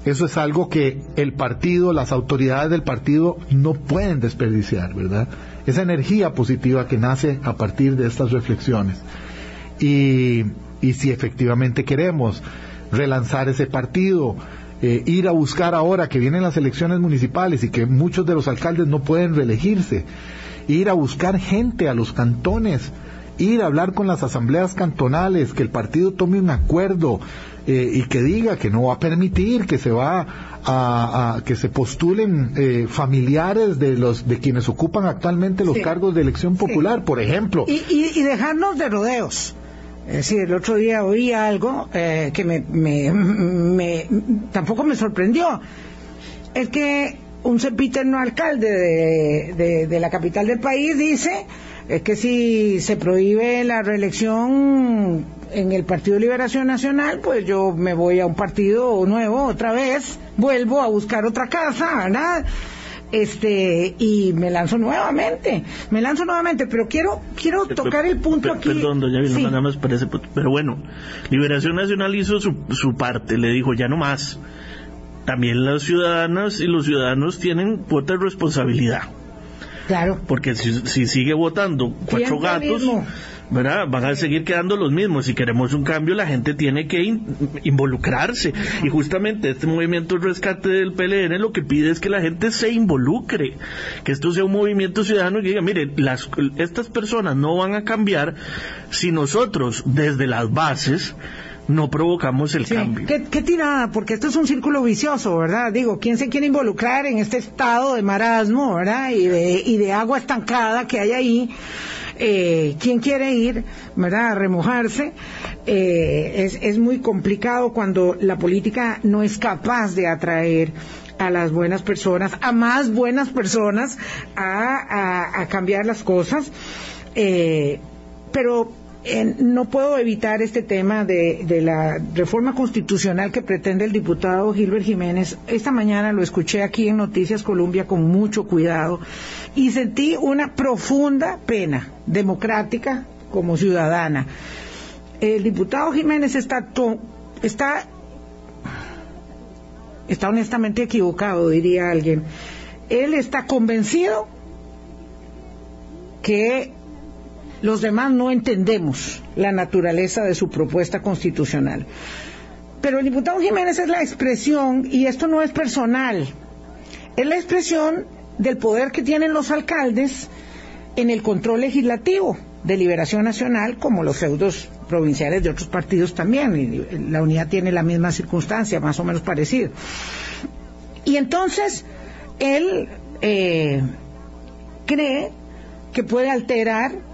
Speaker 3: eso es algo que el partido, las autoridades del partido no pueden desperdiciar, ¿verdad? Esa energía positiva que nace a partir de estas reflexiones. Y, y si efectivamente queremos relanzar ese partido, eh, ir a buscar ahora que vienen las elecciones municipales y que muchos de los alcaldes no pueden reelegirse, ir a buscar gente a los cantones, ir a hablar con las asambleas cantonales, que el partido tome un acuerdo eh, y que diga que no va a permitir que se va a, que se postulen eh, familiares de los de quienes ocupan actualmente los cargos de elección popular, por ejemplo.
Speaker 2: Y, y, dejarnos de rodeos. Es el otro día oí algo eh, que me, me, tampoco me sorprendió. Es que un sempiterno alcalde de, de, la capital del país dice es que si se prohíbe la reelección en el Partido de Liberación Nacional, pues yo me voy a un partido nuevo otra vez, vuelvo a buscar otra casa, ¿verdad? Este, y me lanzo nuevamente, me lanzo nuevamente, pero quiero quiero tocar el punto aquí.
Speaker 4: Perdón, doña Vilma, nada más parece, pero bueno, Liberación Nacional hizo su, su parte, le dijo ya no más también las ciudadanas y los ciudadanos tienen cuota de responsabilidad.
Speaker 2: Claro.
Speaker 4: Porque si, sigue votando cuatro gatos, ¿verdad? van a seguir quedando los mismos. Si queremos un cambio, la gente tiene que involucrarse. Y justamente este movimiento de rescate del PLN lo que pide es que la gente se involucre, que esto sea un movimiento ciudadano y que diga, mire, las, estas personas no van a cambiar si nosotros desde las bases no provocamos el cambio.
Speaker 2: ¿Qué, ¿Qué, tirada? Porque esto es un círculo vicioso, ¿verdad? Digo, ¿quién se quiere involucrar en este estado de marasmo, ¿verdad? Y de, y de agua estancada que hay ahí. Eh, ¿Quién quiere ir, ¿verdad? A remojarse. Eh, es, es muy complicado cuando la política no es capaz de atraer a las buenas personas, a más buenas personas, a, a, cambiar las cosas. Eh, pero no puedo evitar este tema de, la reforma constitucional que pretende el diputado Gilbert Jiménez. Esta mañana lo escuché aquí en Noticias Colombia con mucho cuidado y sentí una profunda pena democrática como ciudadana. El diputado Jiménez está, está, está honestamente equivocado, diría alguien. Él está convencido que los demás no entendemos la naturaleza de su propuesta constitucional. Pero el diputado Jiménez es la expresión, y esto no es personal, es la expresión del poder que tienen los alcaldes en el control legislativo de Liberación Nacional, como los feudos provinciales de otros partidos también. Y la unidad tiene la misma circunstancia, más o menos parecida. Y entonces, él eh, cree que puede alterar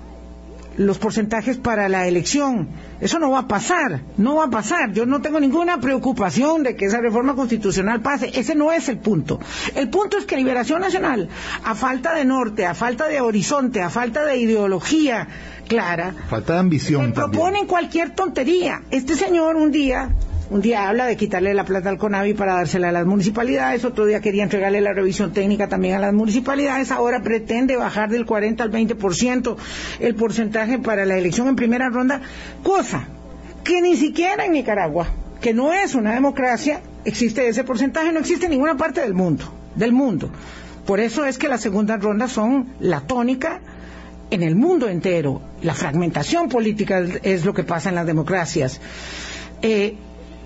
Speaker 2: los porcentajes para la elección. Eso no va a pasar, no va a pasar. Yo no tengo ninguna preocupación de que esa reforma constitucional pase. Ese no es el punto. El punto es que Liberación Nacional, a falta de norte, a falta de horizonte, a falta de ideología clara,
Speaker 3: falta de ambición,
Speaker 2: proponen cualquier tontería. Este señor un día un día habla de quitarle la plata al CONAVI para dársela a las municipalidades, otro día quería entregarle la revisión técnica también a las municipalidades, ahora pretende bajar del 40 al 20% el porcentaje para la elección en primera ronda, cosa que ni siquiera en Nicaragua, que no es una democracia, existe ese porcentaje, no existe en ninguna parte del mundo, del mundo. Por eso es que las segundas rondas son la tónica en el mundo entero. La fragmentación política es lo que pasa en las democracias. Eh,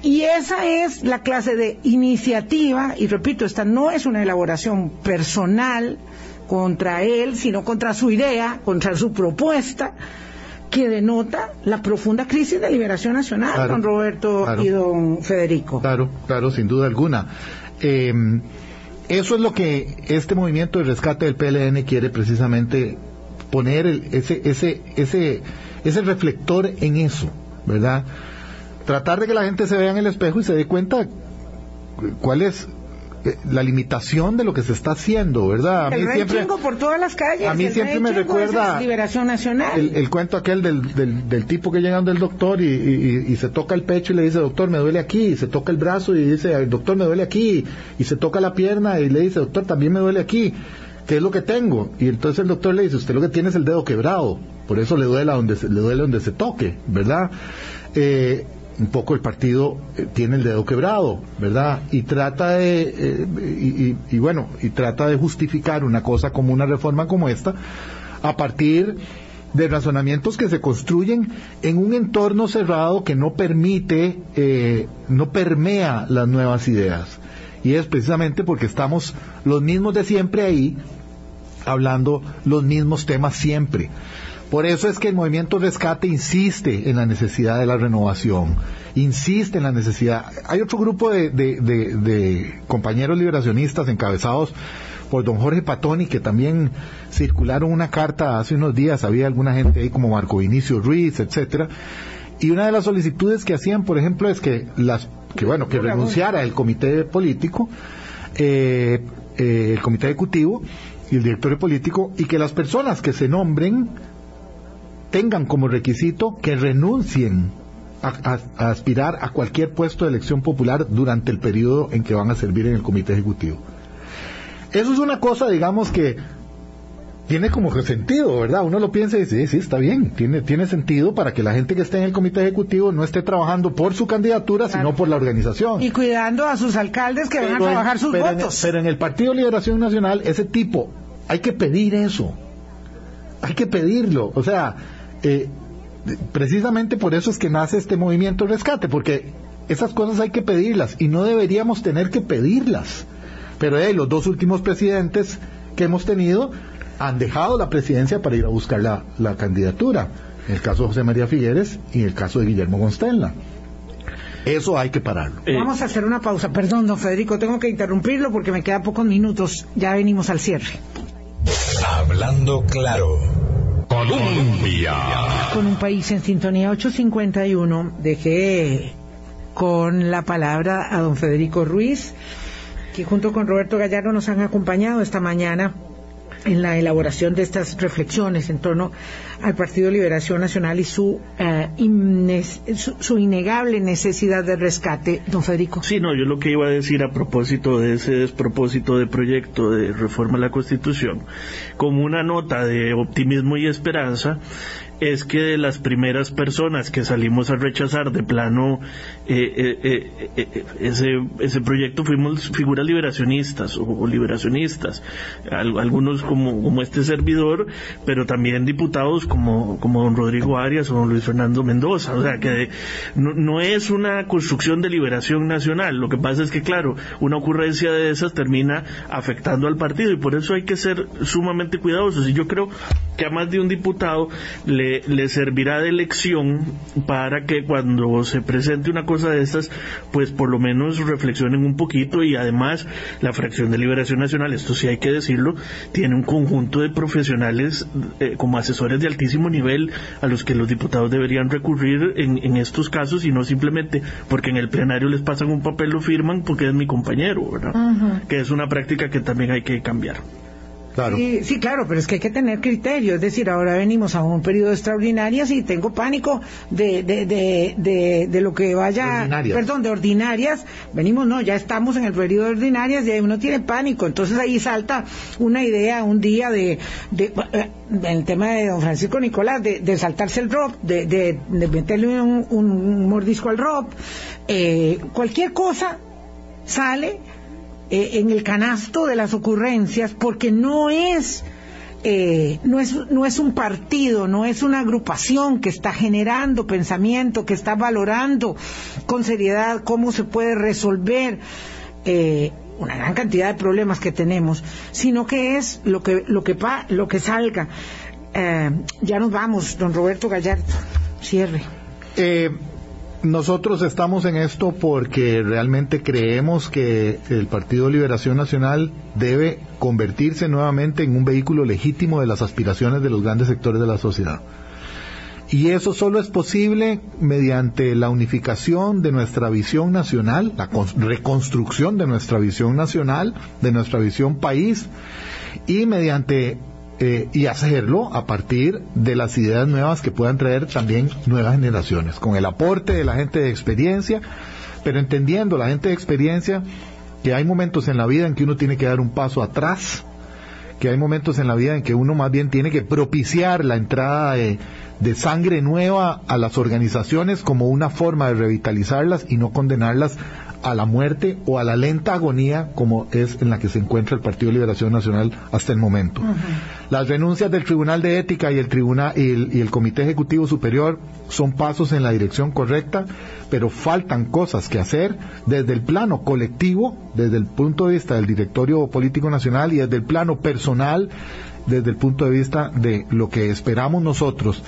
Speaker 2: y esa es la clase de iniciativa, y repito, esta no es una elaboración personal contra él, sino contra su idea, contra su propuesta, que denota la profunda crisis de liberación nacional, don Roberto y don Federico.
Speaker 3: Claro, claro, sin duda alguna. Em, eso es lo que este movimiento de rescate del PLN quiere precisamente poner ese, ese, ese, ese reflector en eso, ¿verdad? Tratar de que la gente se vea en el espejo y se dé cuenta cuál es eh, la limitación de lo que se está haciendo, ¿verdad?
Speaker 2: A mí el siempre, por todas las calles.
Speaker 3: A mí siempre me recuerda
Speaker 2: Liberación Nacional.
Speaker 3: El, cuento aquel del, del, tipo que llega del doctor y, y, se toca el pecho y le dice, doctor, me duele aquí, y se toca el brazo y dice, doctor, me duele aquí, y se toca la pierna y le dice, doctor, también me duele aquí. ¿Qué es lo que tengo? Y entonces el doctor le dice, usted lo que tiene es el dedo quebrado, por eso le duele donde se, le duele donde se toque, ¿verdad? Eh, un poco el partido eh, tiene el dedo quebrado, ¿verdad? Y trata de, eh, y, bueno, y trata de justificar una cosa como una reforma como esta a partir de razonamientos que se construyen en un entorno cerrado que no permite, eh, no permea las nuevas ideas. Y es precisamente porque estamos los mismos de siempre ahí, hablando los mismos temas siempre. Por eso es que el movimiento Rescate insiste en la necesidad de la renovación, insiste en la necesidad. Hay otro grupo de, compañeros liberacionistas encabezados por don Jorge Patoni, que también circularon una carta hace unos días, había alguna gente ahí como Marco Vinicio Ruiz, etcétera, y una de las solicitudes que hacían, por ejemplo, es que las, que bueno, que renunciara el comité político, eh, eh, el comité ejecutivo y el directorio político, y que las personas que se nombren tengan como requisito que renuncien a, aspirar a cualquier puesto de elección popular durante el periodo en que van a servir en el comité ejecutivo. Eso es una cosa, digamos, que tiene como sentido, ¿verdad? Uno lo piensa y dice, sí, sí, está bien, tiene, tiene sentido para que la gente que esté en el comité ejecutivo no esté trabajando por su candidatura, sino por la organización.
Speaker 2: Y cuidando a sus alcaldes que van a trabajar sus votos.
Speaker 3: pero en el Partido Liberación Nacional, ese tipo, hay que pedir eso. Hay que pedirlo. O sea, eh, precisamente por eso es que nace este movimiento rescate, porque esas cosas hay que pedirlas y no deberíamos tener que pedirlas. Pero los dos últimos presidentes que hemos tenido han dejado la presidencia para ir a buscar la, candidatura. En el caso de José María Figueres y en el caso de Guillermo Gonstella. Eso hay que pararlo.
Speaker 2: Eh, Vamos a hacer una pausa. Perdón, don Federico, tengo que interrumpirlo porque me quedan pocos minutos. Ya venimos al cierre.
Speaker 1: Hablando claro.
Speaker 2: Con un país en sintonía 851, dejé con la palabra a don Federico Ruiz, que junto con Roberto Gallardo nos han acompañado esta mañana en la elaboración de estas reflexiones en torno al Partido Liberación Nacional y su, eh, su, innegable necesidad de rescate, don Federico.
Speaker 4: Sí, no, yo lo que iba a decir a propósito de ese despropósito de proyecto de reforma a la Constitución, como una nota de optimismo y esperanza, es que de las primeras personas que salimos a rechazar de plano eh, eh, eh, ese, ese proyecto fuimos figuras liberacionistas o, liberacionistas, algunos como, como este servidor, pero también diputados como, como don Rodrigo Arias o don Luis Fernando Mendoza. O sea, que no, no es una construcción de liberación nacional. Lo que pasa es que, claro, una ocurrencia de esas termina afectando al partido y por eso hay que ser sumamente cuidadosos. Y yo creo que a más de un diputado le le, le servirá de lección para que cuando se presente una cosa de estas, pues por lo menos reflexionen un poquito y además la fracción de Liberación Nacional, esto sí hay que decirlo, tiene un conjunto de profesionales eh, como asesores de altísimo nivel a los que los diputados deberían recurrir en, en estos casos y no simplemente porque en el plenario les pasan un papel, lo firman porque es mi compañero, ¿verdad? Que es una práctica que también hay que cambiar.
Speaker 2: Sí, claro, pero es que hay que tener criterio. Es decir, ahora venimos a un periodo de extraordinarias y tengo pánico de, de, de, de, lo que vaya. Perdón, de ordinarias. Venimos, no, ya estamos en el periodo de ordinarias y ahí uno tiene pánico. Entonces ahí salta una idea un día de. de eh, el tema de don Francisco Nicolás, de, saltarse el ROP, de, de, meterle un, un, mordisco al ROP. Eh, cualquier cosa sale eh, en el canasto de las ocurrencias porque no es eh, no es no es un partido, no es una agrupación que está generando pensamiento, que está valorando con seriedad cómo se puede resolver eh, una gran cantidad de problemas que tenemos, sino que es lo que lo que lo que salga. ya nos vamos, don Roberto Gallardo, cierre.
Speaker 3: Nosotros estamos en esto porque realmente creemos que el Partido Liberación Nacional debe convertirse nuevamente en un vehículo legítimo de las aspiraciones de los grandes sectores de la sociedad. Y eso solo es posible mediante la unificación de nuestra visión nacional, la reconstrucción de nuestra visión nacional, de nuestra visión país, y mediante eh, y hacerlo a partir de las ideas nuevas que puedan traer también nuevas generaciones, con el aporte de la gente de experiencia, pero entendiendo la gente de experiencia que hay momentos en la vida en que uno tiene que dar un paso atrás, que hay momentos en la vida en que uno más bien tiene que propiciar la entrada de, de sangre nueva a las organizaciones como una forma de revitalizarlas y no condenarlas a la muerte o a la lenta agonía como es en la que se encuentra el Partido de Liberación Nacional hasta el momento. Las renuncias del Tribunal de Ética y el, Tribunal, y el, Comité Ejecutivo Superior son pasos en la dirección correcta, pero faltan cosas que hacer desde el plano colectivo, desde el punto de vista del Directorio Político Nacional y desde el plano personal, desde el punto de vista de lo que esperamos nosotros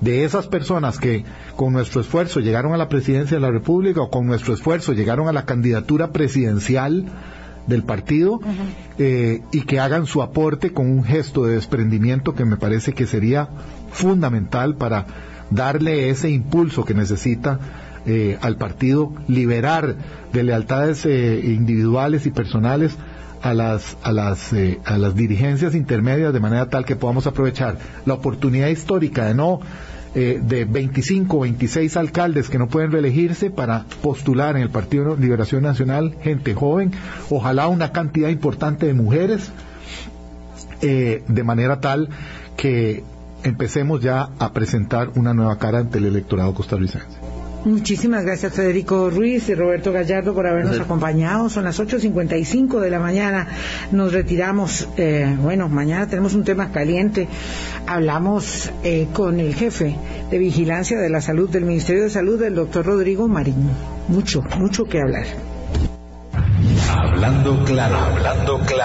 Speaker 3: de esas personas que con nuestro esfuerzo llegaron a la presidencia de la República o con nuestro esfuerzo llegaron a la candidatura presidencial del partido eh, y que hagan su aporte con un gesto de desprendimiento que me parece que sería fundamental para darle ese impulso que necesita eh, al partido, liberar de lealtades eh, individuales y personales a las, a las, eh, a las dirigencias intermedias de manera tal que podamos aprovechar la oportunidad histórica de no eh, de 25 o 26 alcaldes que no pueden reelegirse para postular en el Partido Liberación Nacional gente joven, ojalá una cantidad importante de mujeres, eh, de manera tal que empecemos ya a presentar una nueva cara ante el electorado costarricense.
Speaker 2: Muchísimas gracias Federico Ruiz y Roberto Gallardo por habernos acompañado. Son las 8.55 de la mañana. Nos retiramos. Eh, bueno, mañana tenemos un tema caliente. Hablamos eh, con el jefe de vigilancia de la salud del Ministerio de Salud, el doctor Rodrigo Marín. Mucho, mucho que hablar.
Speaker 1: Hablando claro, hablando claro.